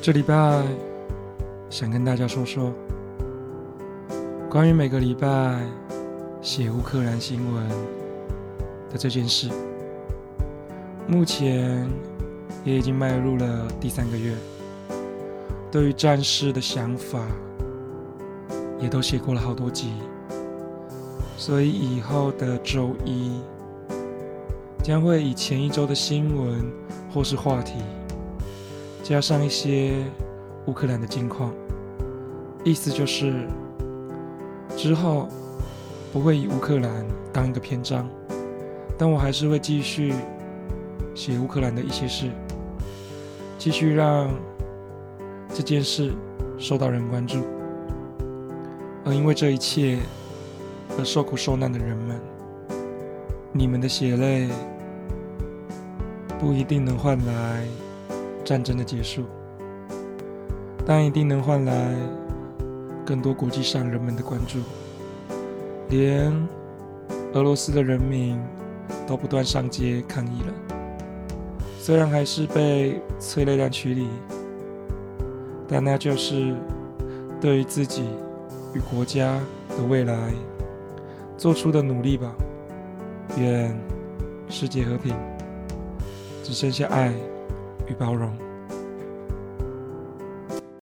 这礼拜想跟大家说说关于每个礼拜写乌克兰新闻的这件事。目前也已经迈入了第三个月，对于战事的想法也都写过了好多集，所以以后的周一将会以前一周的新闻或是话题。加上一些乌克兰的近况，意思就是之后不会以乌克兰当一个篇章，但我还是会继续写乌克兰的一些事，继续让这件事受到人关注，而因为这一切而受苦受难的人们，你们的血泪不一定能换来。战争的结束，但一定能换来更多国际上人们的关注。连俄罗斯的人民都不断上街抗议了，虽然还是被催泪弹驱离，但那就是对于自己与国家的未来做出的努力吧。愿世界和平，只剩下爱。与包容。